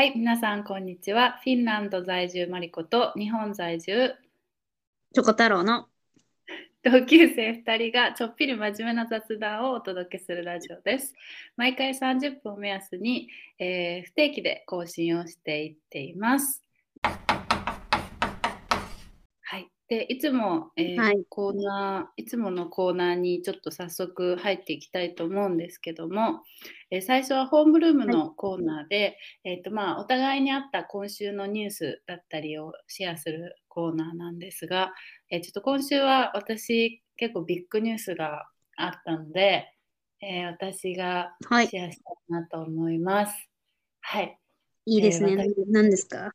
はい、皆さん、こんにちは。フィンランド在住マリコと日本在住チョコ太郎の同級生2人がちょっぴり真面目な雑談をお届けするラジオです。毎回30分を目安に、えー不定期で更新をしていっています。はい。で、いつも、えーはいコーナー、いつものコーナーにちょっと早速入っていきたいと思うんですけども、えー最初はホームルームのコーナーで、えーとまあ、お互いにあった今週のニュースだったりをシェアするコーナーなんですが、えーちょっと今週は私結構ビッグニュースがあったので、えー私がはいシェアしたいなと思います。はい。いいですね。えー何何ですか？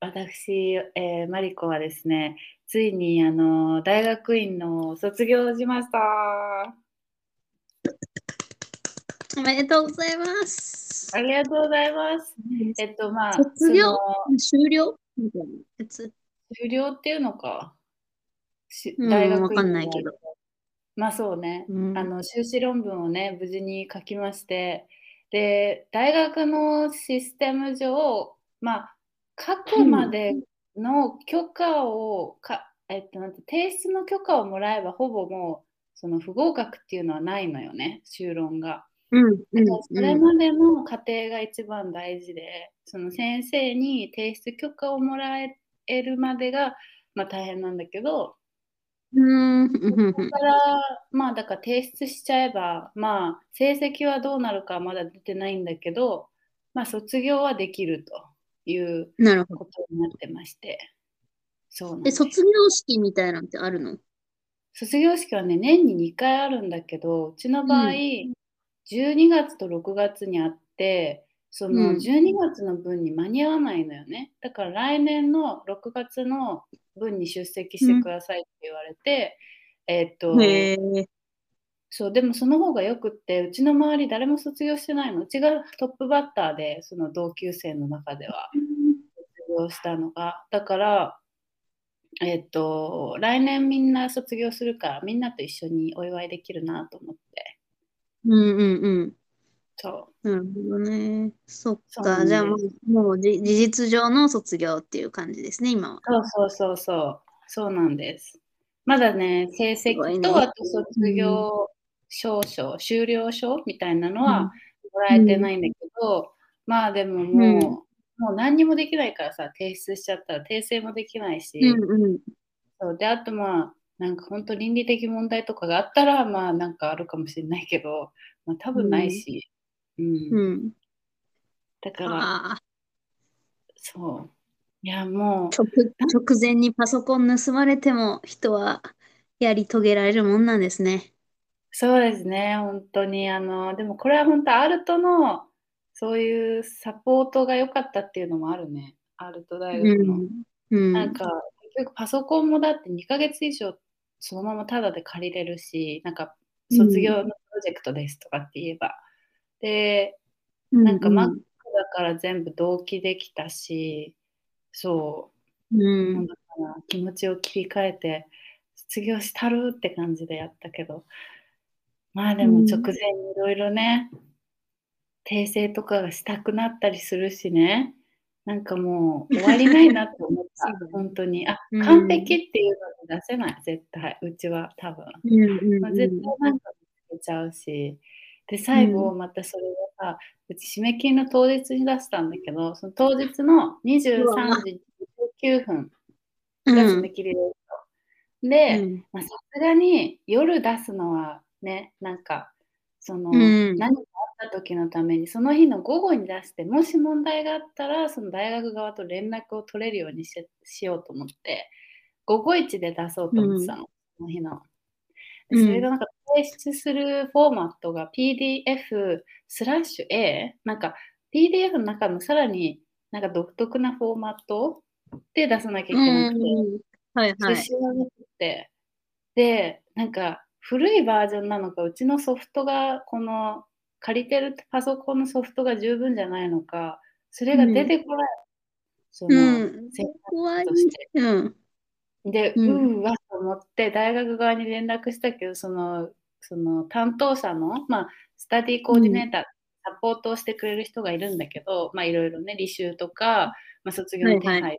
私、えーマリコはですね、ついにあの大学院の卒業しました。おめでとうございます。ありがとうございます。えっと、まあ、卒業？終了？みたいなやつ。終了っていうのか。大学院わかんないけど。まあそうね。うんあの修士論文をね、無事に書きまして、で、大学のシステム上、まあ、書くまでの許可をか、えっと、提出の許可をもらえば、ほぼもう、その不合格っていうのはないのよね、修論が。うんそれまでの過程が一番大事で、その先生に提出許可をもらえるまでが、まあ、大変なんだけど、うんそこから、まあだから提出しちゃえば、まあ成績はどうなるかはまだ出てないんだけど、まあ卒業はできるという。ことになってまして。そうで。卒業式みたいなんてあるの？卒業式はね、年に2回あるんだけど、うちの場合、うん12月と6月にあって、そのうん12月の分に間に合わないのよね。だから来年の6月の分に出席してくださいって言われて、えーっと、へえ。そう、でもその方がよくって、うちの周り誰も卒業してないの。うちがトップバッターで、その同級生の中では卒業したのが。だから、えっと、来年みんな卒業するから、みんなと一緒にお祝いできるなと思って。うんうんうん。そう。なるほどね。そっか。そうなんですじゃあもう、もうじ事実上の卒業っていう感じですね、今は。そうそうそうそう。そうなんです。まだね、成績とあと卒業証書、修了証みたいなのはもらえてないんだけど、まあでももう、もう何にもできないからさ、提出しちゃったら訂正もできないし、うんうん。そうで、あとまあ、なんか本当倫理的問題とかがあったら、まあなんかあるかもしれないけど、まあ多分ないし、うん。うん。だから。そう。いや、もう、直直前にパソコン盗まれても人はやり遂げられるもんなんですね。そうですね、本当に。あの、でもこれは本当、アルトのそういうサポートが良かったっていうのもあるね。アルト大学の。うん。なんか、結局パソコンもだって2ヶ月以上そのままタダで借りれるし、なんか、卒業のプロジェクトですとかって言えば。で、なんかう Mac だから全部同期できたし、そう。うんもうだから気持ちを切り替えて卒業したるって感じでやったけどまあでもうん直前にいろいろね訂正とかがしたくなったりするしね。なんかもう 終わりないなって思った。本当に。あうん。完璧っていうのに出せない。絶対。うちは多分、うんうんまあ、絶対なんか見つけちゃうし。で最後またそれがさうち締め切りの当日に出したんだけどその当日の23時19分うが締めん切りで。で、さすがに夜出すのはね、なんか、その、うん。何かあった時のために、その日の午後に出して、もし問題があったら、その大学側と連絡を取れるようにししようと思って、午後一で出そうと思ってたの、その日の。それがなんか提出するフォーマットが PDF スラッシュ A、なんか PDF の中のさらになんか独特なフォーマットで出さなきゃいけなくて、うんはいはい。で、なんか古いバージョンなのか、うちのソフトが、この借りてるパソコンのソフトが十分じゃないのか、それが出てこない。その、うん選怖い択。として。うん。で、ううんーわと思って、大学側に連絡したけど、その、その担当者の、まあ、スタディコーディネーター、サポートをしてくれる人がいるんだけど、まあいろいろね、履修とか、まあ、卒業の手配、はいは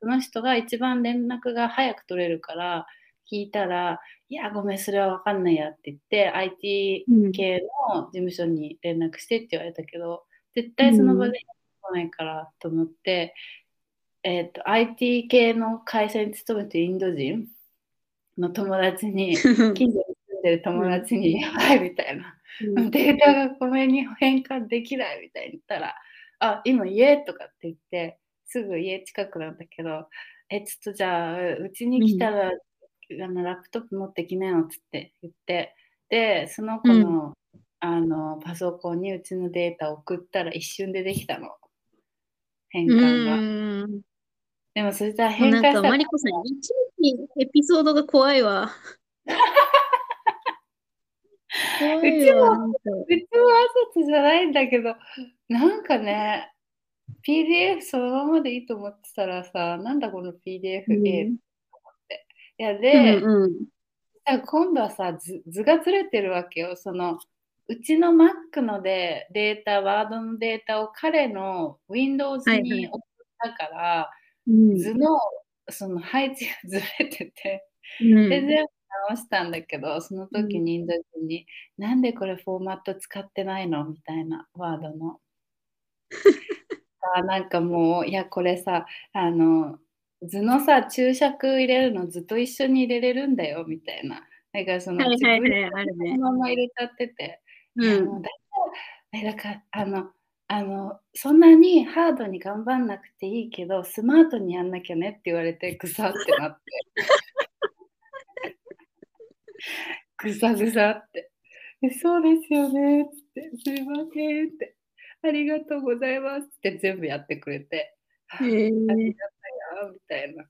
その人が一番連絡が早く取れるから、聞いたら、いや、ごめん、それはわかんないやって言って、IT うん。系の事務所に連絡してって言われたけど、絶対その場で来ないからと思って、えっ、と、IT 系の会社に勤めてるインド人の友達に、近所に住んでる友達に、やばいみたいな。うん。データがこれに変換できないみたいに言ったら、あ、今家とかって言って、すぐ家近くなんだけど、え、ちょっとじゃあ、うちに来たら、あのラップトップ持ってきなよっつって言って、で、その子の,、あのパソコンにうちのデータを送ったら一瞬でできたの。変う換が。ん。でもそしたらもうなんか、変換したらマリコさん、いちいちエピソードが怖いわ。怖いわ。なんか別に挨拶じゃないんだけど、なんかね、PDF そのままでいいと思ってたらさ、なんだこの PDF うんいや、うで、んうん。さ今度はさ図、図がずれてるわけよ。そのうちの Mac のでデータ、ワードのデータを彼の Windows はいはいに送ったから、うん図のその配置がずれてて、うんで、全部直したんだけど、その時にインド人に、なんでこれフォーマット使ってないの？みたいな、ワードの。あなんかもう、いや、これさ、あの、図のさ、注釈入れるの図と一緒に入れれるんだよ、みたいな。だからその、はいはいはい自分のまま入れちゃってて、うん。だから、えだから、あの、あの、そんなにハードに頑張んなくていいけど、スマートにやんなきゃねって言われて、ぐさってなって。ぐさぐさって。えそうですよね。って、すいませんって、ありがとうございますって全部やってくれて、えありがみたいな。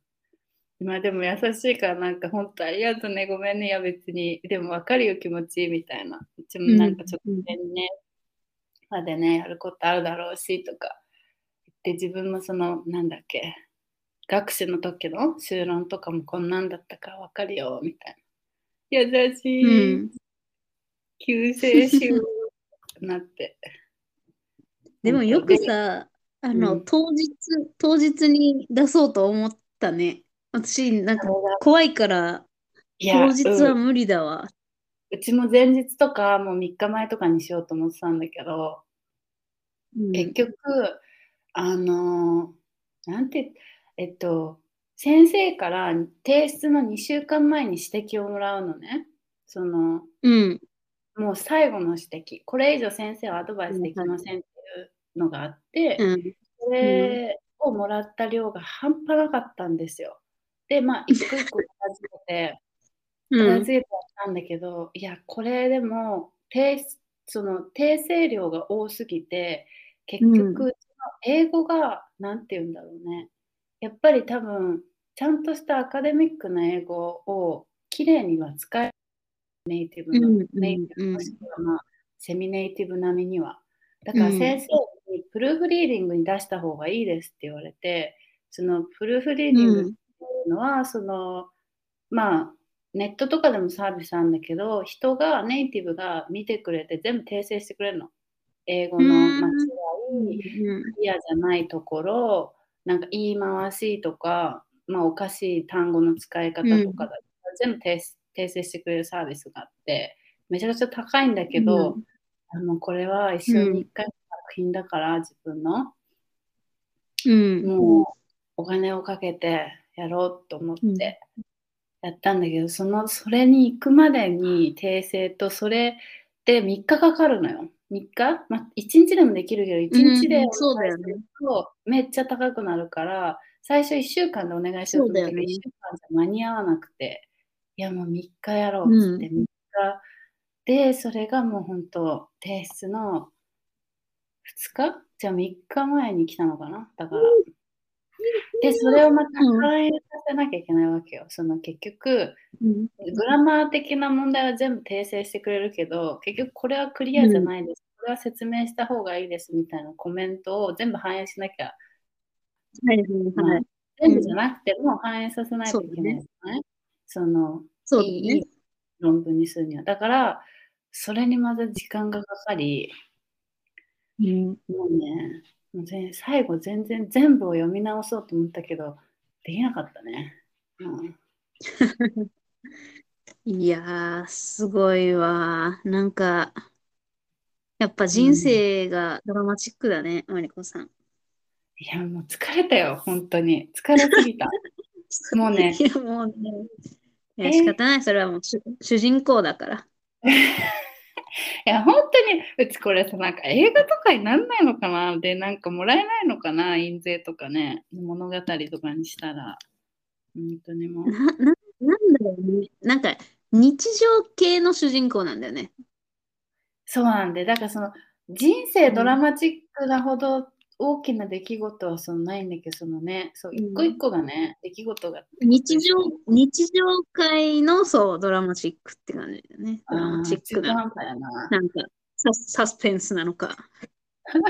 まあでも優しいからなんか本当ありがとうね、ごめんね、いや別に、でも分かるよ気持ちみたいな。うちもなんかちょっとね、までね、やることあるだろうしとか言って自分もその、なんだっけ、学士の時の修論とかもこんなんだったから分かるよみたいな。優しい。うん救世主なって。でもよくさ、あの、うん当日、当日に出そうと思ったね。私、なんか怖いから、いや当日はうん無理だわ。うちも前日とかもう3日前とかにしようと思ってたんだけど、うん結局、あのーなんて、えっと、先生から提出の2週間前に指摘をもらうのね。その、うん。もう最後の指摘。これ以上先生はアドバイスできませんのがあって、うん。それをもらった量が半端なかったんですよ。で、まあ、一個一個片付けて、うん。片付けてたんだけど、いや、これでも、訂その訂正量が多すぎて、結局、英語が、なんて言うんだろうね。やっぱり多分、ちゃんとしたアカデミックな英語をきれいには使えネイティブの、うんネイティブうんもしくはまあ、セミネイティブ並みには。だからうん先生にプルーフリーディングに出した方がいいですって言われて、そのプルーフリーディングっていうのは、その、まあ、ネットとかでもサービスあるんだけど、人が、ネイティブが見てくれて全部訂正してくれるの。英語の間違い、うんクリアじゃないところ、なんか言い回しとか、まあ、おかしい単語の使い方とかだ、全部訂訂正してくれるサービスがあって、めちゃくちゃ高いんだけど、あのこれは一生に一回品だから、自分の、うん。もうお金をかけてやろうと思ってやったんだけど、そのそれに行くまでに訂正とそれで3日かかるのよ。3日、まあ、1日でもできるけど、1日でうんそうだよねお願いするとめっちゃ高くなるから、最初1週間でお願いしようと思ったけど、そうだよね。1週間じゃ間に合わなくて、いやもう3日やろうっつって、3日。で、それがもう本当、提出の2日？じゃあ3日前に来たのかな？だから。で、それをまたうん反映させなきゃいけないわけよ。その結局、うんグラマー的な問題は全部訂正してくれるけど、結局これはクリアじゃないです。これは説明した方がいいですみたいなコメントを全部反映しなきゃ、はいはいはい。全部じゃなくても反映させないといけないじゃないその、いいいい。論文にするには。だから、それにまず時間がかかり、うん。もうね、もう全最後全然全部を読み直そうと思ったけど、できなかったね。うん、いやー、すごいわ。なんか、やっぱ人生がドラマチックだね、マリコさん。いや、もう疲れたよ、本当に。疲れすぎた。もうねいや、もうね。いや、え仕方ない。それはもう主主人公だから。いや、本当に、うちこれさ、なんか映画とかになんないのかな？で、なんかもらえないのかな？印税とかね、物語とかにしたら。本当にもう。な、な、なんだろうね。なんか、日常系の主人公なんだよね。そうなんで、だからその、人生ドラマチックなほど大きな出来事はそのないんだけど、そのね、そう、うん一個一個がね、出来事が。日常、日常界のそう、ドラマチックって感じだよね。ドラマチックな、な。なんかサス、サスペンスなのか。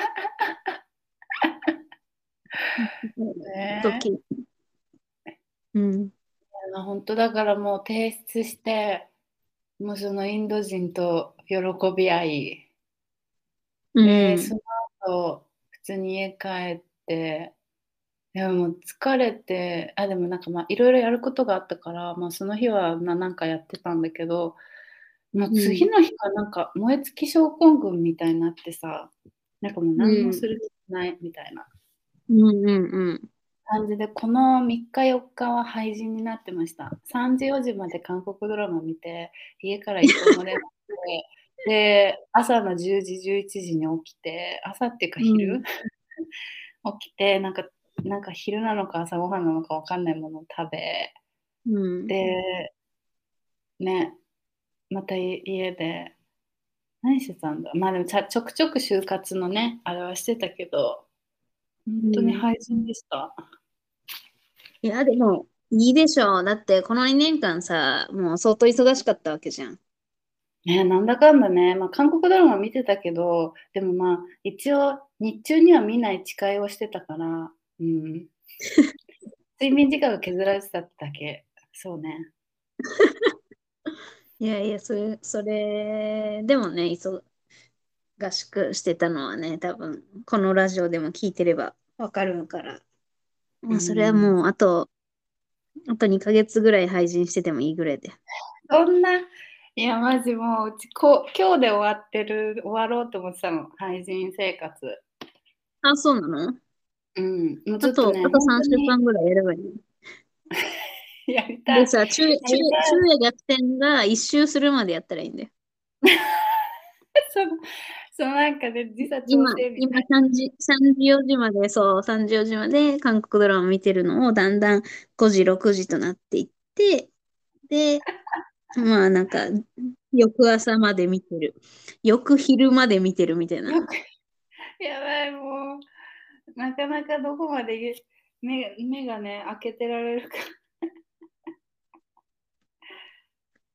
ねドキうん。あ本当だからもう提出して、もうそのインド人と喜び合い、うん。でその後普通に家帰って、いやもう疲れて、あ、でもなんかまあいろいろやることがあったから、まあその日はななんかやってたんだけど、もう次の日からなんか燃え尽き症候群みたいになってさ、なんかもう何もする気ないみたいなうんうんうん。感じで、この3日4日は廃人になってました。3時4時まで韓国ドラマ見て、家から一個も出なくて、で、朝の10時11時に起きて、朝っていうか昼、う ん起きて、なんか、なんか昼なのか朝ごはんなのかわかんないものを食べ、うん。で、ね、またい家で、何してたんだ？まあでもちょくちょく就活のね、あれはしてたけど、本当に廃人でした。いや、でも、いいでしょう。だって、この2年間さ、もう相当忙しかったわけじゃん。ね、なんだかんだね、まあ、韓国ドラマ見てたけど、でもまあ、一応、日中には見ない誓いをしてたから、うん。睡眠時間が削られてたってだけ、そうね。いやいや、それ、それ、でもね、忙しくしてたのはね、多分、このラジオでも聞いてればわかるから。まあ、それはもう、あと、あと2ヶ月ぐらい配信しててもいいぐらいで。そんな、いや、マジもう、うちこう、今日で終わってる、終わろうと思ってたの、廃人生活。あ、そうなの？うん。もうちょっとね、あと3週間ぐらいやればいい。やりたいで。さ、昼、夜逆転が一周するまでやったらいいんだよ。その、そのなんかね、時差調今、今整みたい3時、3時4時まで、そう、3時4時まで韓国ドラマ見てるのをだんだん5時、6時となっていって、で、まあなんか、翌朝まで見てる。翌昼まで見てるみたいな。やばい、もう、なかなかどこまで目目がね、開けてられるか。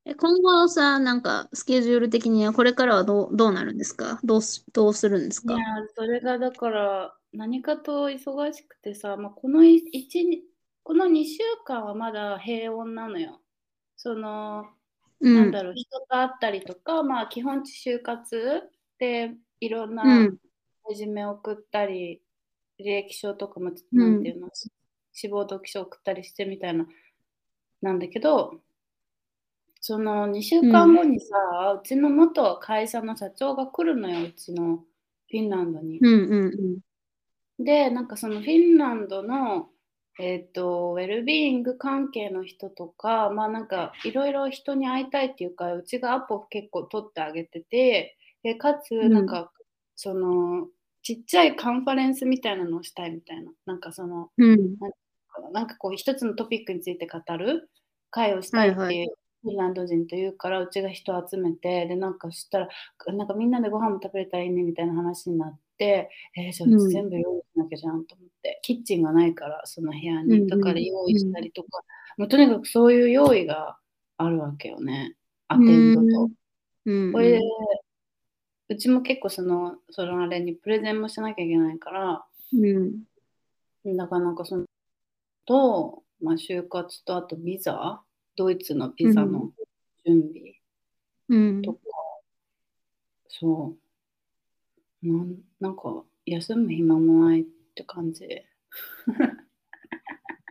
え今後さ、なんか、スケジュール的にはこれからはどう、どうなるんですか？どうす、どうするんですか？いや、それがだから、何かと忙しくてさ、まあ、このこの2週間はまだ平穏なのよ。その、うん。なんだろう、人と会ったりとか、まあ、基本就活でいろんなうん。レジュメ送ったり、履歴書とかも、んなんていうの、志望動機書送ったりしてみたいな、なんだけど、その2週間後にさ、うちの元会社の社長が来るのよ、うちのフィンランドに。うんうんで、なんかそのフィンランドの、えっと、ウェルビーイング関係の人とか、まあなんかいろいろ人に会いたいっていうか、うちがアポ結構取ってあげてて、でかつ、んなんか、その、ちっちゃいカンファレンスみたいなのをしたいみたいな、なんかその、うん。うん。なんかこう一つのトピックについて語る会をしたいってはいいうフィンランド人と言うから、うちが人を集めて、で、なんかしたら、なんかみんなでご飯も食べれたらいいねみたいな話になって、えー、じゃあううん。ち全部用意しなきゃじゃんと思って、キッチンがないから、その部屋うんうんに、とかで用意したりとか、もうとにかくそういう用意があるわけよね、アテンドと。うん。これで、うちも結構その、そのあれにプレゼンもしなきゃいけないから、うん。なかなかその、と、まあ、就活とあとビザ、ドイツのビザの準備。うん。とか、そう。なんなんか休む暇もないって感じ。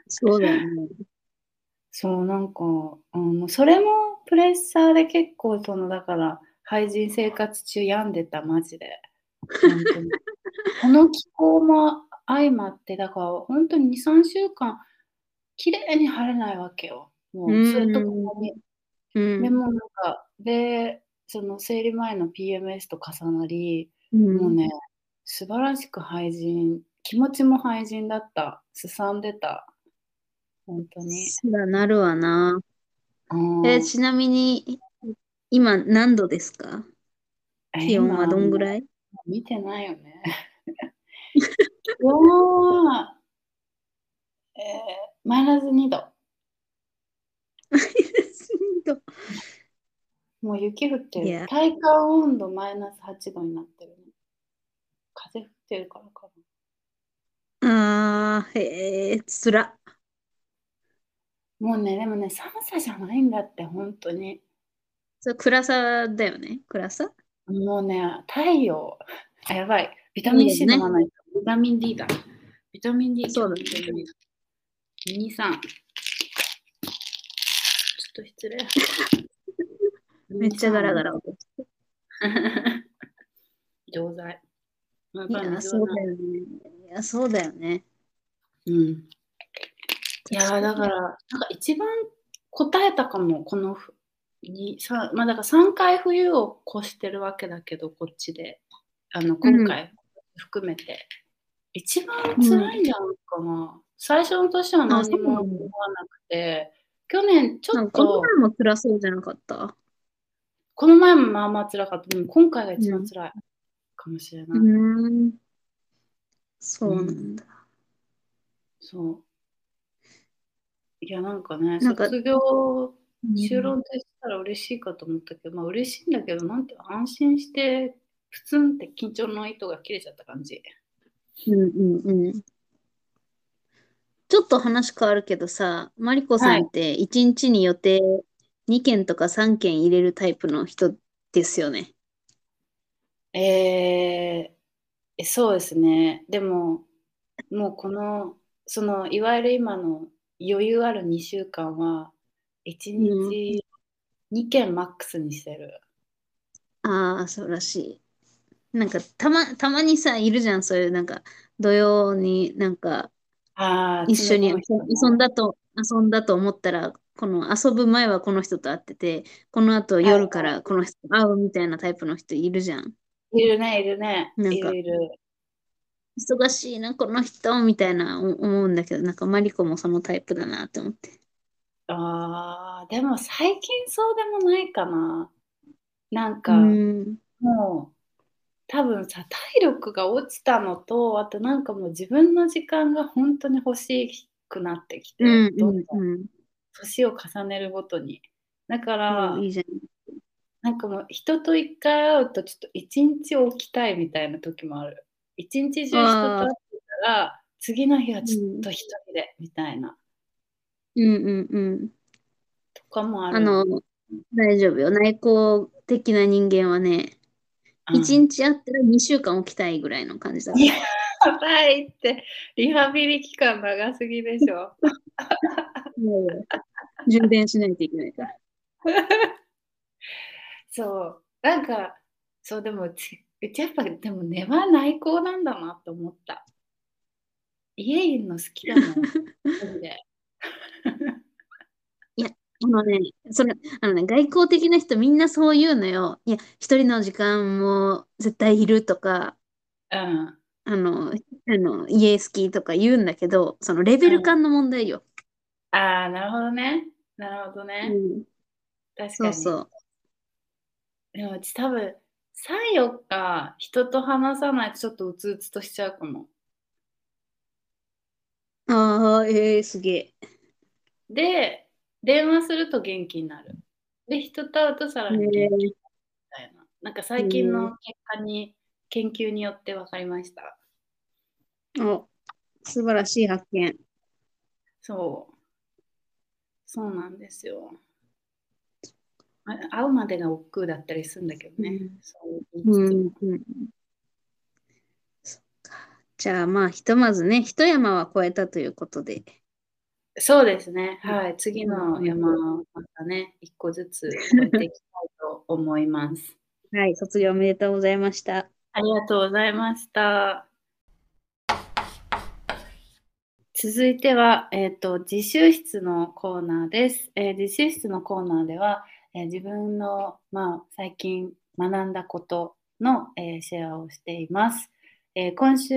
そうだよね。そう、なんか、あの、それもプレッシャーで結構、その、だから、廃人生活中病んでた、マジで。この気候も相まって、だから、本当に2、3週間、綺麗に晴れないわけよ。もう、ずっとここに。うん。でも、なんか、で、その、生理前の PMS と重なり、うん、もうね、素晴らしく廃人、気持ちも廃人だった。すさんでた。本当に。そらなるわな。うんえ、ちなみに、今何度ですか？え気温は今どんぐらい？見てないよね。気温は、えーマイナス2度。もう雪降っていやる。体感温度マイナス8度になってるね。風降ってるからかあー、へえ、つら。な。もうね、でもね、寒さじゃないんだって、本当に。それ暗さだよね。暗さ？もうね、太陽。あ、やばい。ビタミン C 飲まないと。ビタミン D だ。ビタミン D そうだね2、3。ちょっと失礼。めっちゃガラガラ音して。錠剤。やっいや、そうだよね。いや、そうだよね。うん。いやーだから、なんか一番答えたかも、このふにさまあだから3回冬を越してるわけだけど、こっちで。あの、今回含めて。一番辛いんじゃないかな。最初の年は何にも思わなくて、去年ちょっなんかこのと、前も辛そうじゃなかった？この前もまあまあ辛かった。でも今回が一番辛いかもしれない。うーん。そうなんだ。そう。いや、なんかね、なんか卒業うん就論ってしたら嬉しいかと思ったけど、まあ嬉しいんだけど、なんて安心して、プツンって緊張の糸が切れちゃった感じ。うんうんうん。ちょっと話変わるけどさ、マリコさんって1日に予定2件とか3件入れるタイプの人ですよね。えー、そうですね。でも、もうこの、その、いわゆる今の余裕ある2週間は、1日2件マックスにしてる。ああ、そうらしい。なんかたま、たまにさ、いるじゃん、そういうなんか土曜になんかああ、一緒に遊んだと、遊んだと思ったら、この遊ぶ前はこの人と会ってて、この後夜からこの人と会うみたいなタイプの人いるじゃん。いるね、いるね。なんかいるいる。忙しいな、この人みたいな思思うんだけど、なんかマリコもそのタイプだなって思って。ああ、でも最近そうでもないかな。なんうか、ん。もう、多分さ、体力が落ちたのと、あとなんかもう自分の時間が本当に欲しくなってきて、うんどんどうんん年を重ねるごとに。だからうん。、いいじゃん。なんかもう人と一回会うとちょっと一日起きたいみたいな時もある。一日中人と会ってたら、次の日はちょっと一人でみたいな。うんうんうん。とかもある。あの、大丈夫よ。内向的な人間はね、うん一日あったら2週間起きたいぐらいの感じだ。いややばいって、リハビリ期間長すぎでしょ。充電しないといけないから。そう、なんか、そう、でもうち、うちやっぱ、でも根は内向なんだなと思った。家いるの好きだもん、一人で。あのね、それ、あのね、外交的な人みんなそう言うのよ。いや、一人の時間も絶対いるとか、うん。あの、あの家好きとか言うんだけど、そのレベル感の問題よ。ああ、なるほどね。なるほどうね。ん、確かに。そうそう。でもうち多分、3、4日人と話さないとちょっとうつうつとしちゃうかも。ああ、ええすげえ。で、電話すると元気になる。で、人と会うとさらに元気えみたいな。なんか最近の結果に、研究によって分かりました。ー、お、素晴らしい発見。そう。そうなんですよ。あ会うまでが億劫だったりするんだけどね。じゃあまあ、ひとまずね、一山は越えたということで。そうですね。はい。次の山をまたね、一個ずつ越えていきたいと思います。はい。卒業おめでとうございました。ありがとうございました。続いては、えーと、自習室のコーナーです。えー、自習室のコーナーでは、えー、自分の、まあ、最近学んだことの、えー、シェアをしています。え今週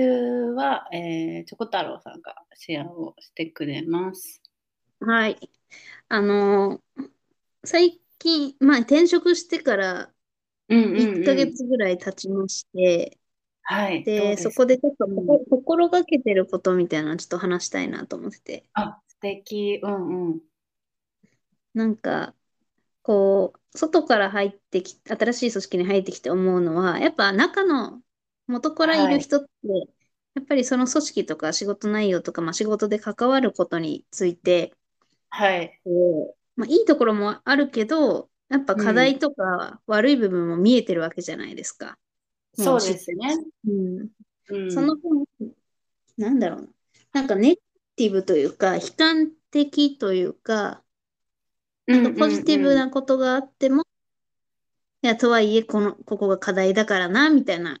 は、えチョコ太郎さんがシェアをしてくれます。はい。あの最近、まあ、転職してから1ヶ月ぐらい経ちまして、はい。で、そこでちょっとこ心がけてることみたいなのちょっと話したいなと思ってて。あ、素敵。うんうん。なんか、こう、外から入ってき、新しい組織に入ってきて思うのは、やっぱ中の元からいる人って、はい、やっぱりその組織とか仕事内容とか、まあ、仕事で関わることについて、はい。まあ、いいところもあるけど、やっぱ課題とか悪い部分も見えてるわけじゃないですか。そうですね。うん。うん、その分、なんだろうな。なんかネガティブというか、悲観的というか、なんかポジティブなことがあっても、いや、とはいえ、この、ここが課題だからな、みたいな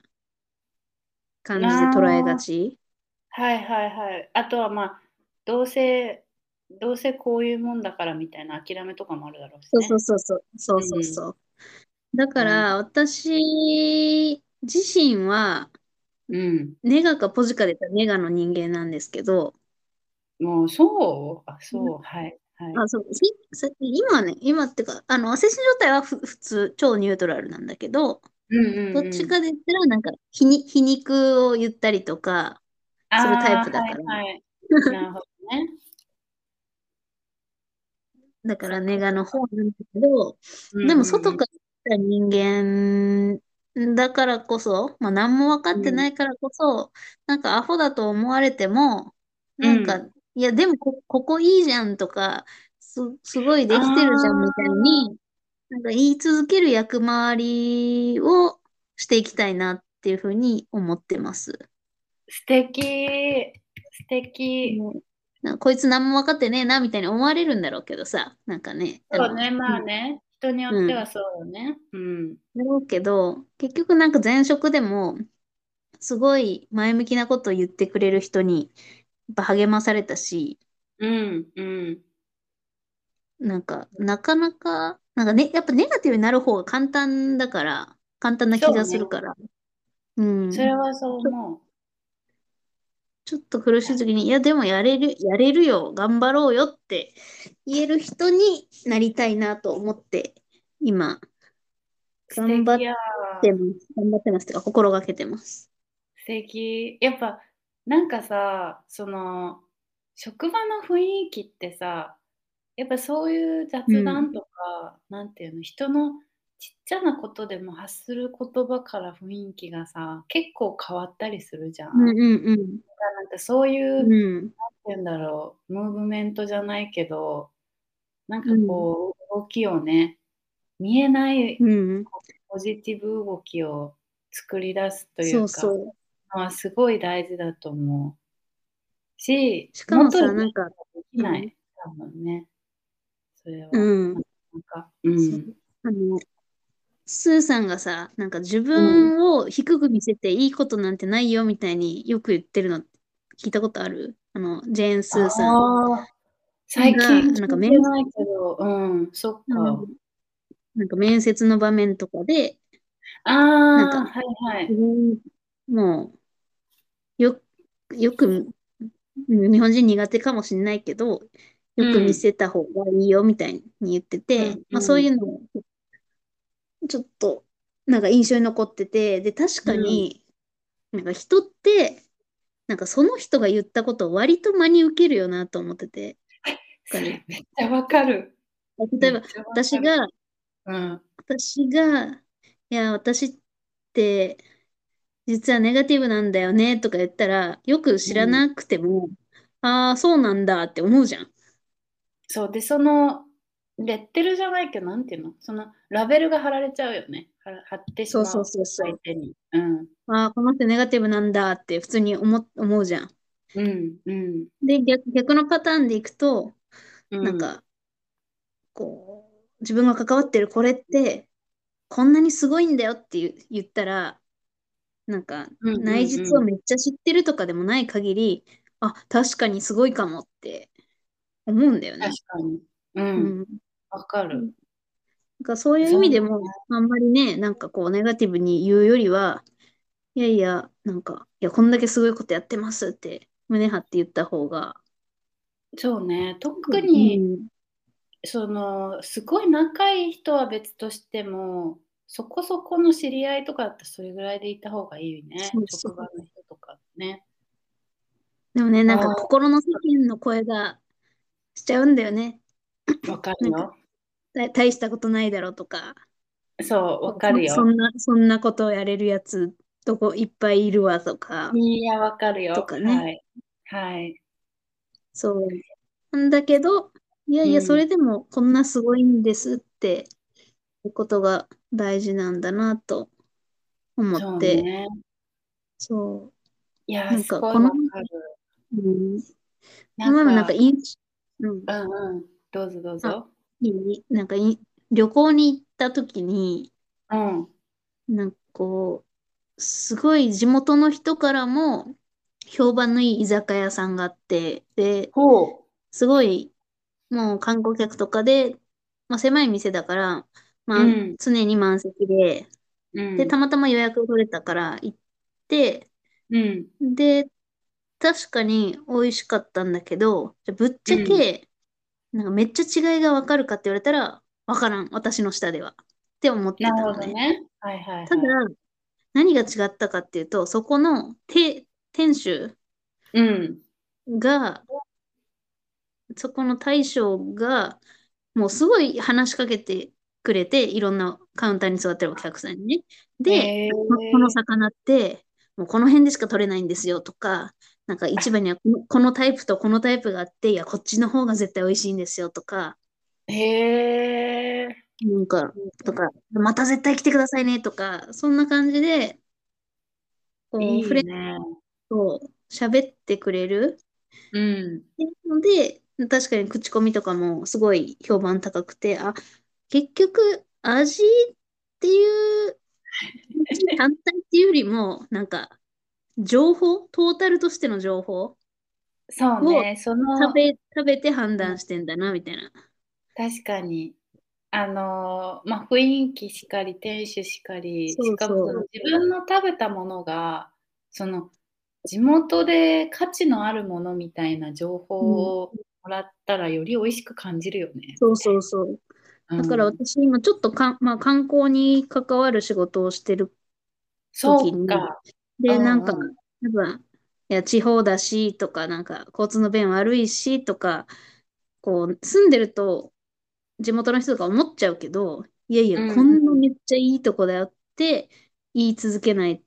感じで捉えがち。はいはいはい。あとはまあ、どうせ、どうせこういうもんだからみたいな諦めとかもあるだろうし、ね。そうそうそうそう。そうそうそう。うん、だから、私自身は、うん。ネガかポジかで言ったらネガの人間なんですけど、もう、そう？あ、そう、はい。はい。あ、そう、今ね、今ってか、あの、精神状態はふ普通、超ニュートラルなんだけど、うんうんどっちかで言ったら、なんか、皮に皮肉を言ったりとか、するタイプだから。はいはい。なるほどね。だからネガの方なんだけど、でも外から来た人間だからこそ、まあ、何も分かってないからこそ、なんかアホだと思われても、なんか、いや、でもこ、ここいいじゃんとか、す、すごいできてるじゃんみたいに、なんか言い続ける役回りをしていきたいなっていうふうに思ってます。素敵。素敵。なんかこいつ何も分かってねえなみたいに思われるんだろうけどさ、なんかね。そうね、まあね。人によってはそうよね。うん。だろうけど、結局なんか前職でも、すごい前向きなことを言ってくれる人に、やっぱ励まされたし、うん、うん。なんか、なかなか、なんかね、やっぱネガティブになる方が簡単だから、簡単な気がするから。ううん。それはそう思う。ちょっと苦しい時に、いや、でもやれる、やれるよ、頑張ろうよって言える人になりたいなと思って、今、頑張ってます。頑張ってますってか、心がけてます。素敵。やっぱ、なんかさ、その、職場の雰囲気ってさ、やっぱそういう雑談とか、うん、なんていうの、人のちっちゃなことでも発する言葉から雰囲気がさ、結構変わったりするじゃん。うんうんうん。なんかそういう、うん、なんて言うんだろう、ムーブメントじゃないけど、なんかこう、動きをね、見えない、うん、ポジティブ動きを作り出すというか、そうそうまあ、すごい大事だと思う。し、しかもさ、なんか、できない、多分ね。それは。うん。なんか、うん。あの、スーさんがさ、なんか自分を低く見せていいことなんてないよみたいによく言ってるの聞いたことある？あの、ジェーン・スーさん。最近なんか面ないけど、うん、そっか。なんか面接の場面とかで、ああ、なんか、はいはい。もう、よ、よく、日本人苦手かもしれないけど、よく見せた方がいいよみたいに言ってて、うん、まあそういうのをちょっと、なんか印象に残ってて、で、確かに、なんか人って、なんかその人が言ったことを割と真に受けるよなと思ってて。そ れめっちゃわかる。例えば、私が、うん、私が、いや、私って、実はネガティブなんだよねとか言ったら、よく知らなくても、うん、ああ、そうなんだって思うじゃん。そう、で、そのレッテルじゃないけど、なんていうの？そのラベルが貼られちゃうよね。は貼ってしまう。そうそうそうそう相手に。うん。ああ、この人ネガティブなんだって普通に思思うじゃん。うん。うん。で、逆逆のパターンでいくと、うなん、か、こう、自分が関わってるこれって、こんなにすごいんだよって言ったら、なんか、うんうんうん内実をめっちゃ知ってるとかでもない限り、あ、確かにすごいかもって思うんだよね確。かに。う。うんん。わかる。なんかそういう意味でも、あんまりね、なんかこう、ネガティブに言うよりは、いやいや、なんか、いや、こんだけすごいことやってますって、胸張って言った方が、そうね。特うに、んその、すごい仲いい人は別としても、そこそこの知り合いとかだったらそれぐらいでいた方がいいね。そうそう職場の人とかね。でもね、なんか心の世間の声がしちゃうんだよね。わかるよ。た大したことないだろうとか、そう、わかるよ。そそんな、そんなことをやれるやつ、どこいっぱいいるわとか、いや、わかるよ。とかねはい。はい。そう。なんだけど、いやいや、うんそれでもこんなすごいんですって、いうことが大事なんだなと思そうって、ね。そいや、なんすごいかこの。う。うん。なんまあなんかかいい、うん、うんうん。どうぞどうぞ。いい？なんかいい旅行に行った時に、うん。なんかこう、すごい地元の人からも評判のいい居酒屋さんがあって、で、ほすごい、もう観光客とかで、まあ狭い店だから、まあうん常に満席で、う。うん。で、たまたま予約取れたから行って、うん。で、確かに美味しかったんだけど、じゃあぶっちゃけ、なんかめっちゃ違いがわかるかって言われたら、わからん、私の下では。って思ってたのね。どね。はいはいはい。ただ、何が違ったかっていうと、そこのて店主うん。が、そこの大将が、もうすごい話しかけてくれて、いろんなカウンターに座ってるお客さんにね。で、ここの魚って、もうこの辺でしか取れないんですよとか、なんか市場には このタイプとこのタイプがあって、いや、こっちの方が絶対美味しいんですよとか、へえ。なんか、とか、また絶対来てくださいねとか、そんな感じで、こう、いいフレンね。と喋ってくれる。うん。ので、確かに口コミとかもすごい評判高くて、あ、結局味っていう、味単体っていうよりも、なんか、情報、トータルとしての情報、そうね。その、食べ、食べて判断してんだな、みたいな。確かに。あのーまあ、雰囲気しかり、店主しかり、そうそうしかも自分の食べたものが、その地元で価値のあるものみたいな情報をもらったらより美味しく感じるよね。そうそうそう。うん。だから私今ちょっとかん、まあ、観光に関わる仕事をしてるそうか。で、なんか、多分、いや、地方だし、とか、なんか、交通の便悪いし、とか、こう、住んでると、地元の人とか思っちゃうけど、いやいや、うん。こんなめっちゃいいとこだよって言い続けない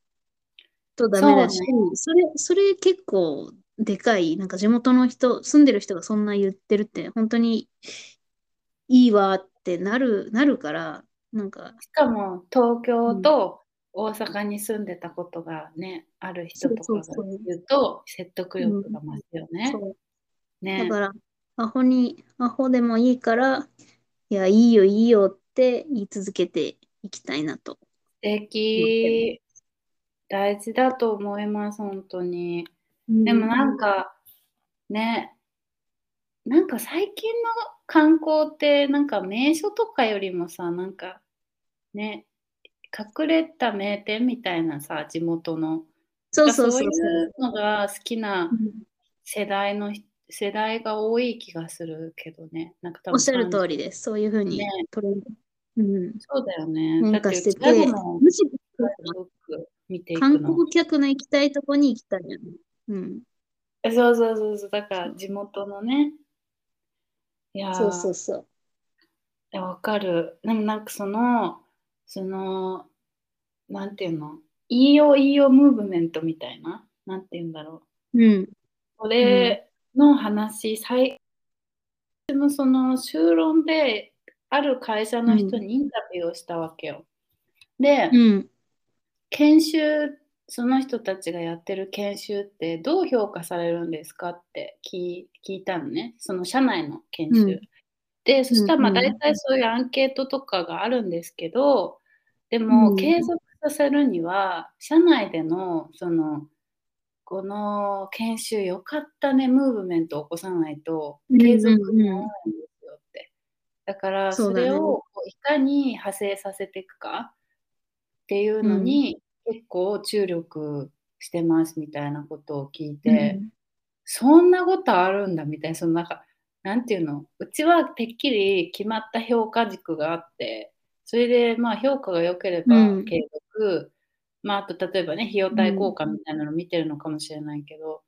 とダメだし、それ、それ結構でかい、なんか地元の人、住んでる人がそんな言ってるって、本当にいいわってなる、なるから、なんか、しかも東京と大阪に住んでたことがね、ある人とかが言うと説得力が増すよね。そう。ねだから、アホに、アホでもいいから、いや、いいよ、いいよって言い続けていきたいなと。素敵。大事だと思います、本当に。でもなんか、ね、なんか最近の観光って、なんか名所とかよりもさ、なんかね、隠れた名店みたいなさ、地元の。そうそうそそううそう。いうのが好きなうん世代の人世代が多い気がするけどね。なんか多分おっしゃる通りです。そういうふうにねうん、そうだよね。変だって化してて、むしろ観。光客の行きたいとこに行きたいよね。うん。そうそうそうそう。だから地元のね。いやーそうそうそう。いやわかる。でもなんかその、その、なんていうの、いいよいいよムーブメントみたいな、なんていうんだろう。うん。それの話、最のその修論である会社の人にインタビューをしたわけよ。で、うん。研修その人たちがやってる研修ってどう評価されるんですかって聞い聞いたのね。その社内の研修。うん。でそしたらまあ大体そういうアンケートとかがあるんですけどでうん。も継続させるには社内でのそのこの研修良かったねムーブメントを起こさないと継続にならないんですよって。だからそれをいかに派生させていくかっていうのに結構注力してますみたいなことを聞いて、そんなことあるんだみたいなそのなんかなんていうの？うちはてっきり決まった評価軸があってそれでまあ評価が良ければうん。継続、まああと例えばね費用対効果みたいなのを見てるのかもしれないけど、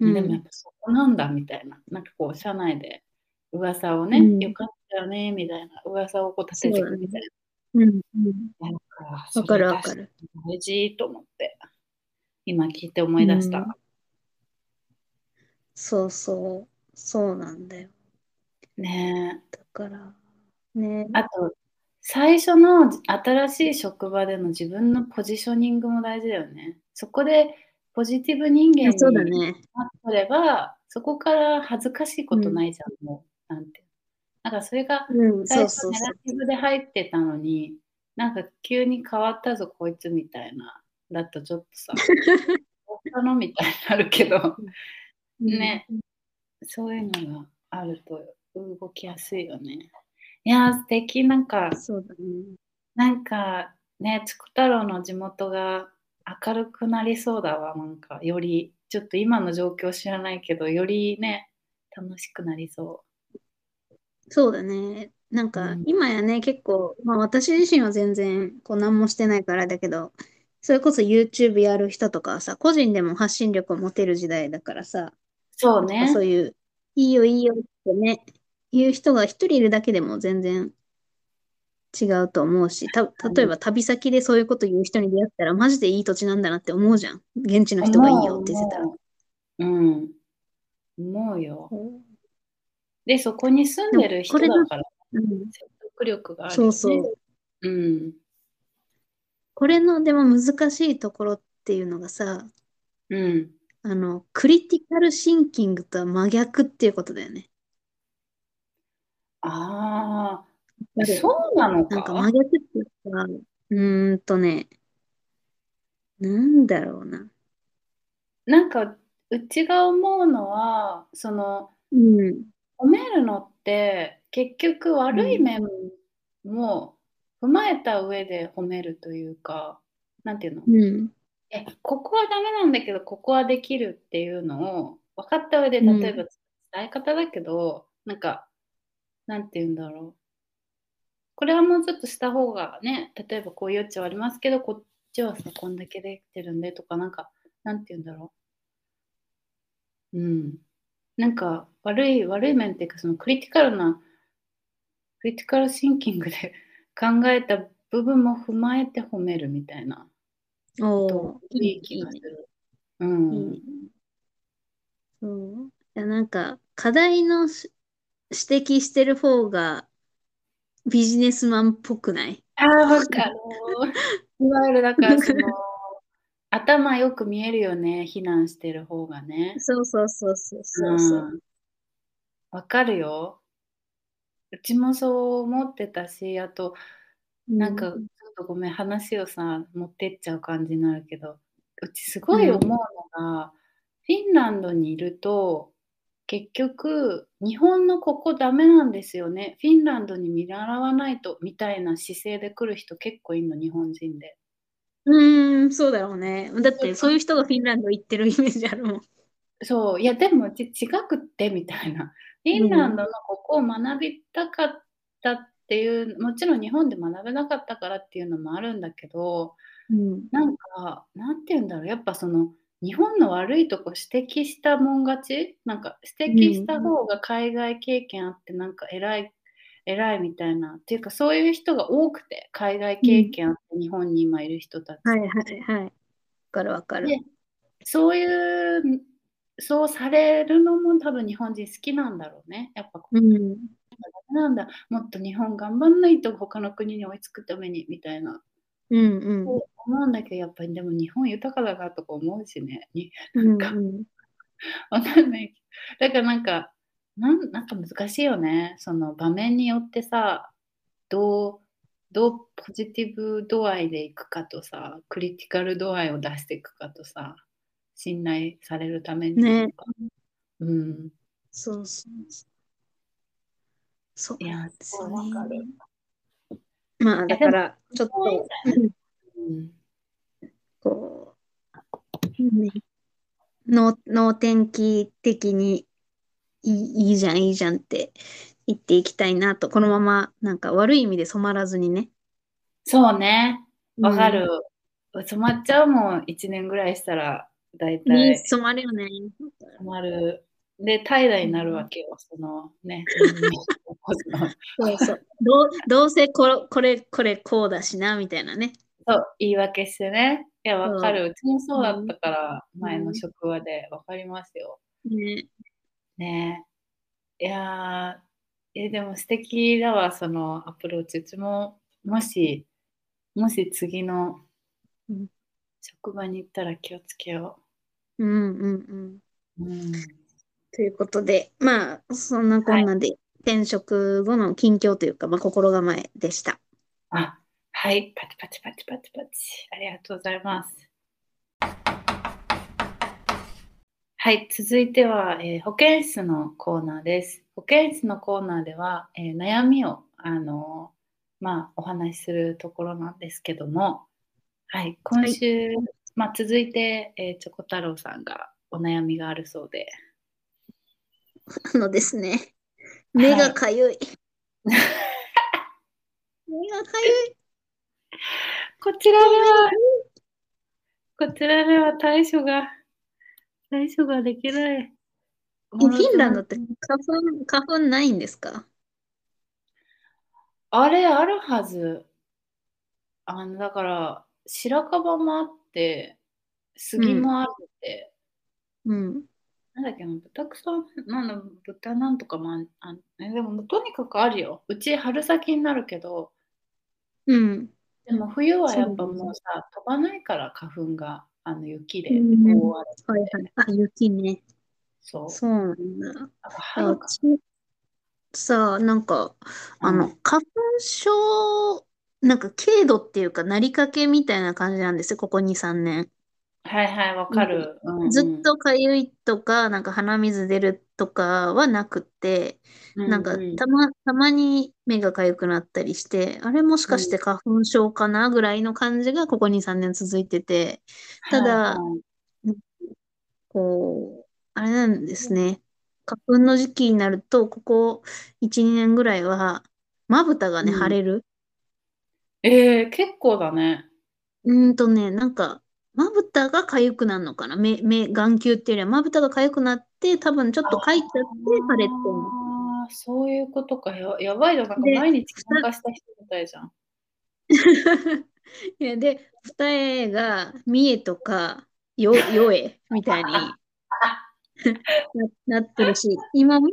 うん。でもやっぱそこなんだみたいな。なんかこう社内で噂をね、うん。よかったよねみたいな噂をこう立てていくみたいうんうん。な。なんかわかるわかる。大事と思って今聞いて思い出した。うんそうそう。そうなんだよ。ねえだから、ね。あと最初の新しい職場での自分のポジショニングも大事だよね。そこでポジティブ人間にね。なってれば、そこから恥ずかしいことないじゃん、もう。なんて。なんかそれがうん、最初ネガ。ティブで入ってたのに、なんか急に変わったぞ、こいつみたいな。だとちょっとさ、どうしたのみたいになるけど、ね、そういうのがあると動きやすいよね。いやー、素敵。なんかうん。、そうだね。なんかね、つく太郎の地元が明るくなりそうだわ、なんかより、ちょっと今の状況知らないけど、よりね、楽しくなりそそうだね。なんかうん今やね、結構、まあ私自身は全然こう何もしてないからだけど、それこそ YouTube やる人とかはさ、個人でも発信力を持てる時代だからさ、う。そうね。そういう、いいよいいよってね、言う人が一人いるだけでも全然違うと思うし、た、例えば旅先でそういうこと言う人に出会ったら、マジでいい土地なんだなって思うじゃん。現地の人がいいよって言ってたら。思う。うん。思うよ。で、そこに住んでる人だから、うん説得力があるよね。そうそう。うん。これのでも難しいところっていうのがさ、うん。あの、クリティカルシンキングとは真逆っていうことだよね。ああ、そうなのなんかか真逆っていうか、うーんとね、なんだろうな。なんか、うちが思うのは、その、うん。褒めるのって結局悪い面も踏まえた上で褒めるというか、なんていうの？うん。え、ここはダメなんだけど、ここはできるっていうのを分かった上で、うん例えば伝え方だけど、なんか、なんていうんだろう。これはもうちょっとした方がね、例えばこういう余地はありますけど、こっちはさ、こんだけできてるんでとか、なんか、なんていうんだろう。うん。なんか、悪い、悪い面っていうか、そのクリティカルな、クリティカルシンキングで 考えた部分も踏まえて褒めるみたいな。おいい気がする。うん。いいう。いや、なんか、課題のし指摘してる方がビジネスマンっぽくない？ああ、わかる。いわゆるだからその頭よく見えるよね、避難してる方がね。そうそうそうそうそうそう。うんわかるよ。うちもそう思ってたし、あと、なんか、ちょっとごめん、話をさ、持ってっちゃう感じになるけど、うちすごい思うのが、フィンランドにいると、結局、日本のここダメなんですよね。フィンランドに見習わないと、みたいな姿勢で来る人結構いるの、日本人で。うーん、そうだろうね。だって、そういう人がフィンランド行ってるイメージあるもん。そう、いや、でもち違くってみたいな。フィンランドのここを学びたかったっていう、もちろん日本で学べなかったからっていうのもあるんだけど、うん。なんか、なんて言うんだろう、やっぱその、日本の悪いとこ指摘したもん勝ち？なんか指摘した方が海外経験あってなんか偉い、偉いみたいな。っていうかそういう人が多くて、海外経験あって日本に今いる人たち。はいはいはい。わかるわかる。でそういう、そうされるのも多分日本人好きなんだろうね。やっぱこううん。なんだ。もっと日本頑張んないと他の国に追いつくためにみたいな。うんうん。そう思うんだけど、やっぱりでも日本豊かだなとか思うしね。にうんなんかうん。わかんない。だからなんか、なんなんか難しいよね。その場面によってさ、どう、どうポジティブ度合いでいくかとさ、クリティカル度合いを出していくかとさ、信頼されるためにねうん。そうそうそう。そういやなんですよすごいわかるね。まあ、だから、ちょっそうと、うん。こう、ね、脳、脳天気的にいい、いいじゃん、いいじゃんって言っていきたいなと、このまま、なんか悪い意味で染まらずにね。そうね。わかうんる。染まっちゃうもん、1年ぐらいしたら、だいたね、い染まるよね。染まる。で、怠惰になるわけよ、そのね。そうそう。どう、どうせこれ、これ、これ、こうだしな、みたいなね。そう、言い訳してね。いや、わかる。うちもそうだったから、ん前の職場でわかりますよ。ね。ねえ。いやー、え、でも素敵だわ、そのアプローチ。うちも、もし、もし次のうん職場に行ったら気をつけようんうんうん。う。うん。ということで、まあ、そんなこんなで、転職後の近況というか、まあ、心構えでした。あ、はい、パチパチパチパチパチ。ありがとうございます。はい、続いては、えー保健室のコーナーです。保健室のコーナーでは、えー悩みを、あのまあ、お話しするところなんですけども、はい、今週、まあ、続いて、えーチョコ太郎さんがお悩みがあるそうで。あのですね、目がかゆい。目がかゆい。こちらでは、こちらでは対処が、対処ができない。えフィンランドって花粉、花粉ないんですか？あれあるはず。あの、だから、白樺もあって、杉もあって、うん。なんだっけな、豚草、なんだ、豚なんとかもあん、あんえでも、とにかくあるよ。うち春先になるけど、うん。でも冬はやっぱもうさ、飛ばないから花粉が、あの雪でうん覆われて、はいはい。あ、雪ね。そう。そうなんだ。だかさあ、なんか、あの、うん花粉症、なんか軽度っていうか、なりかけみたいな感じなんですよ、ここ2、3年。はいはい、わかる。うんうんずっとかゆいとか、なんか鼻水出るとかはなくって、なんかううたま、たまに目がかゆくなったりして、あれもしかして花粉症かなぐらいの感じがここ2、3年続いてて、ただこう、あれなんですね。花粉の時期になると、ここ1、2年ぐらいは、まぶたがね、うん腫れる。えー、結構だね。うーんとね、なんか、まぶたが痒くなるのかな？目、目、眼球っていうよりは、まぶたが痒くなって、多分ちょっとかいちゃって腫れてるの。ああ、そういうことか。や、やばいよ。なんかで毎日参加した人みたいじゃん。いや、で、二重が、三重とか、よ、よえ、みたいにな、なってるし、今も、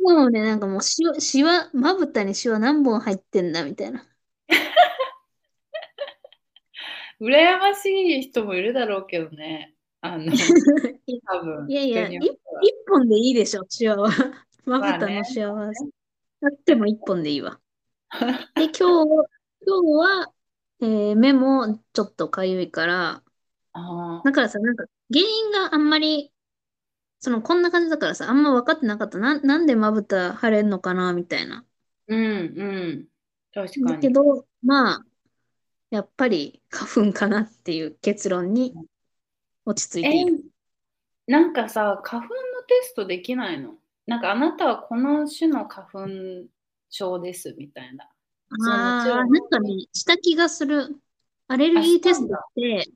もうね、なんかもうしわ、しわ、まぶたにしわ何本入ってんだ、みたいな。羨ましい人もいるだろうけどね。あの、多分。いやいや、一本でいいでしょ、しわは。まぶたのしわは。あっても一本でいいわ。で、今日、今日は、えー目もちょっとかゆいから、だからさ、なんか、原因があんまり、その、こんな感じだからさ、あんま分かってなかった。な、なんでまぶた腫れんのかな、みたいな。うんうん。確かだけに。ど、まあ、やっぱり花粉かなっていう結論に落ち着いていえる。、なんかさ、花粉のテストできないの？なんかあなたはこの種の花粉症ですみたいな。ああ、なんかね、した気がする。アレルギーテストって、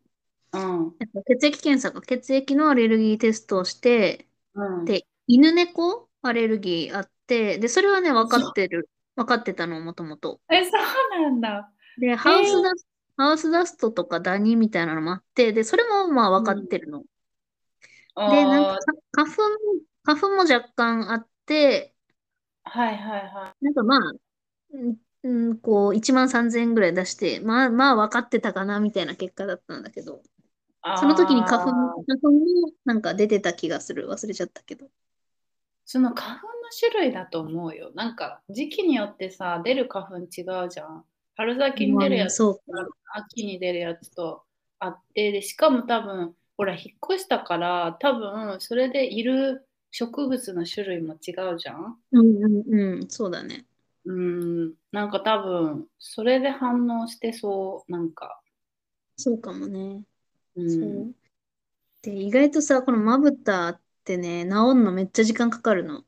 うん。血液検査か、血液のアレルギーテストをして、うん。で、犬猫アレルギーあって、で、それはね、分かってる。分かってたの、もともと。え、そうなんだ。で、ハウスダスハウスダストとかダニみたいなのもあって、で、それもまあ分かってるの。で、なんあかか花粉、花粉も若干あって、はいはいはなんかまあ、うん、うんこう、1万3000円ぐらい出して、まあまあ分かってたかな、みたいな結果だったんだけど、い。その時に花粉、花粉もなんか出てた気がする。忘れちゃったけど。その花粉の種類だと思うよ。なんか時期によってさ、出る花粉違うじゃん。春先に出るやつそうと秋に出るやつとあって、でしかも多分、ほら、引っ越したから、多分、それでいる植物の種類も違うじゃん？うんうんうん、そうだね。うん、なんか多分、それで反応してそう、なんか。そうかもね。うん、そう。で、意外とさ、このまぶたってね、治るのめっちゃ時間かかるの。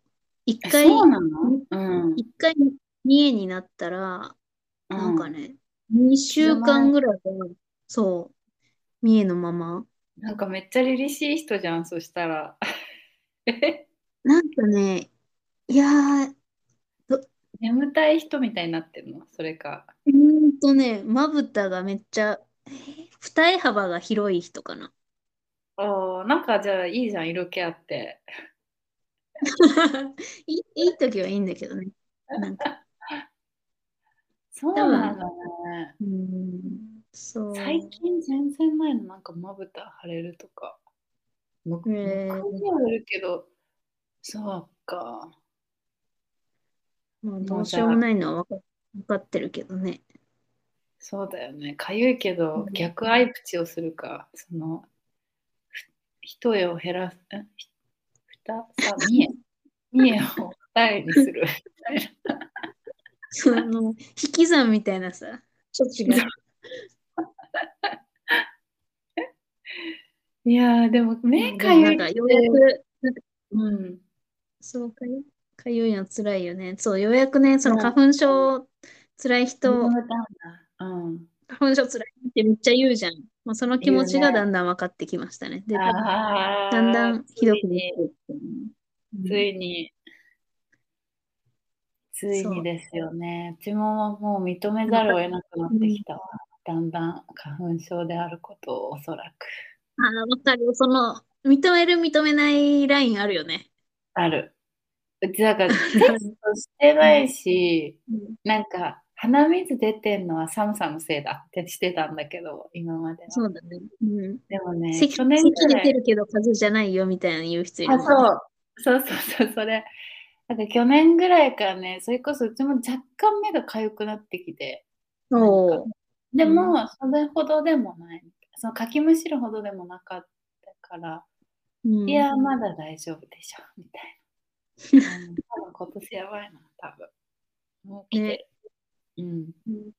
一え回、そうなの？うん。一回三重になったら、うなんかね、2週間ぐらいはそう、三重のまま。なんかめっちゃ凛々しい人じゃん、そしたら。え？なんかね、いやー、眠たい人みたいになってるの？それか。うーんとね、まぶたがめっちゃ、えー二重幅が広い人かな。おーなんかじゃあいいじゃん、色気あって。い い、いい時はいいんだけどね。なんか、そうなんだね。うーん、そう。最近全然ないの、なんかまぶた腫れるとか。むむへーはあるけど、そうか。まあ、どうしようもないのは分か、ってるけどね。そうだよね。かゆいけどうん逆アイプチをするか。その、ふ一重を減らす、ふた、さ、三重。三重を二重にする。みたいなその、引き算みたいなさ、処置が。いやー、でも目かゆってないんか、ようやく、うん。そうかゆ、かゆいの辛いよね。そう、ようやくね、そのうん花粉症辛い人。うん。花粉症辛いってめっちゃ言うじゃん。もうその気持ちがだんだん分かってきましたね。で、だんだんひどくなってねついに、ついにですよね。うちももう認めざるを得なくなってきたわ。だんだん花粉症であることをおそらく。ああ、わかる。その、認める認めないラインあるよね。ある。うちだから テストしてないし、なんか鼻水出てんのは寒さのせいだってしてたんだけど、今までは。そうだね。うん。でもね、咳、去年咳出てるけど風邪じゃないよみたいな言う人いるあ。そう。そうそうそう、それ。なんか去年ぐらいからね、それこそうちも若干目が痒くなってきて、おーでも、それほどでもない。そのかきむしるほどでもなかったから、うんいや、まだ大丈夫でしょ、みたいな。うん、多分今年やばいな、多分。もう来てる。うん。うん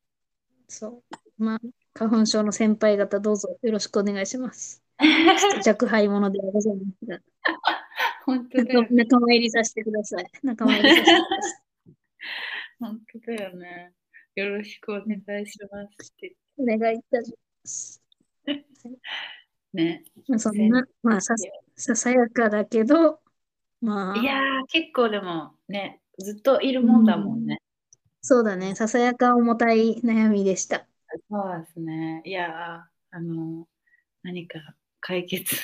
そう。まあ、花粉症の先輩方、どうぞよろしくお願いします。若輩者ではございますが、本当だよ仲仲間入りさせてください。仲間入りさせてください。本当だよね。よろしくお願いします。お願いいたします。ね。まあ、そんな、まあさ、ささやかだけど、まあ、いやー、結構でもね、ずっといるもんだもんね。そうだね、ささやか重たい悩みでした。そうですね。いやー、あの、何か解決、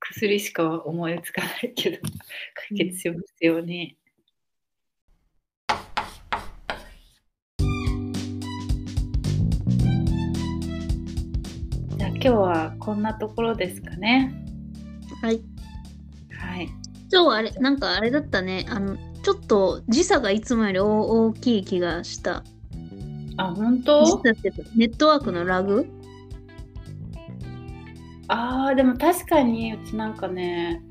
薬しか思いつかないけど、解決しますように。じゃあ今日はこんなところですかね。はい。はい。今日はあれ、なんかあれだったね、あの、ちょっと時差がいつもより大大きい気がした。あ、本時当ネットワークのラグ？ああ、でも確かにうちなんかね、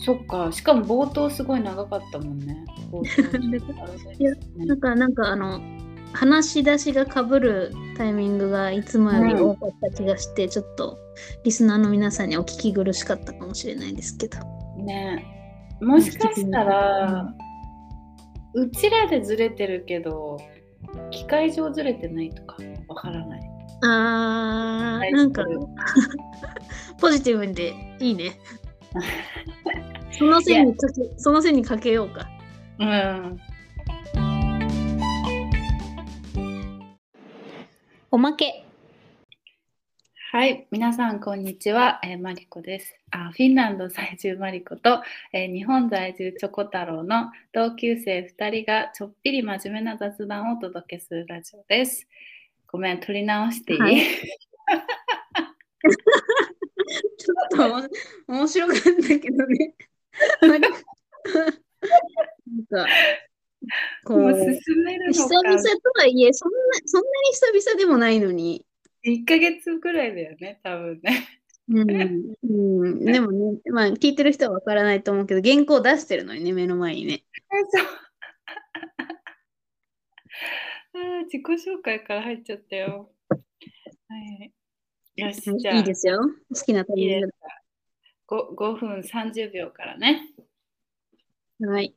そっか、しかも冒頭すごい長かったもんね。冒頭いやなんか、なんかあの、話し出しがかぶるタイミングがいつもより多かった気がして、ちょっとリスナーの皆さんにお聞き苦しかったかもしれないですけど。ねもしかしたら、うちらでずれてるけど、機械上ずれてないとかわからない。あー、はいなんか ポジティブでいいね。その線にかけ、その線にかけようか。うん。おまけ。はい、皆さんこんにちは、えーマリコですあ。フィンランド在住マリコと、えー日本在住チョコ太郎の同級生2人がちょっぴり真面目な雑談をお届けするラジオです。ごめん、取り直していい、はいちょっと面白かったけどね。なんか、こもうう、進める久々とはいえ、そんな、そんなに久々でもないのに、1ヶ月ぐらいだよね、多分ね。うん、うん、でもね、まあ、聞いてる人はわからないと思うけど、原稿出してるのにね、目の前にね。自己紹介から入っちゃったよ。はい、よし、じゃあいいですよ。好きなタイミングですか 5, 5分30秒からね。で。はい。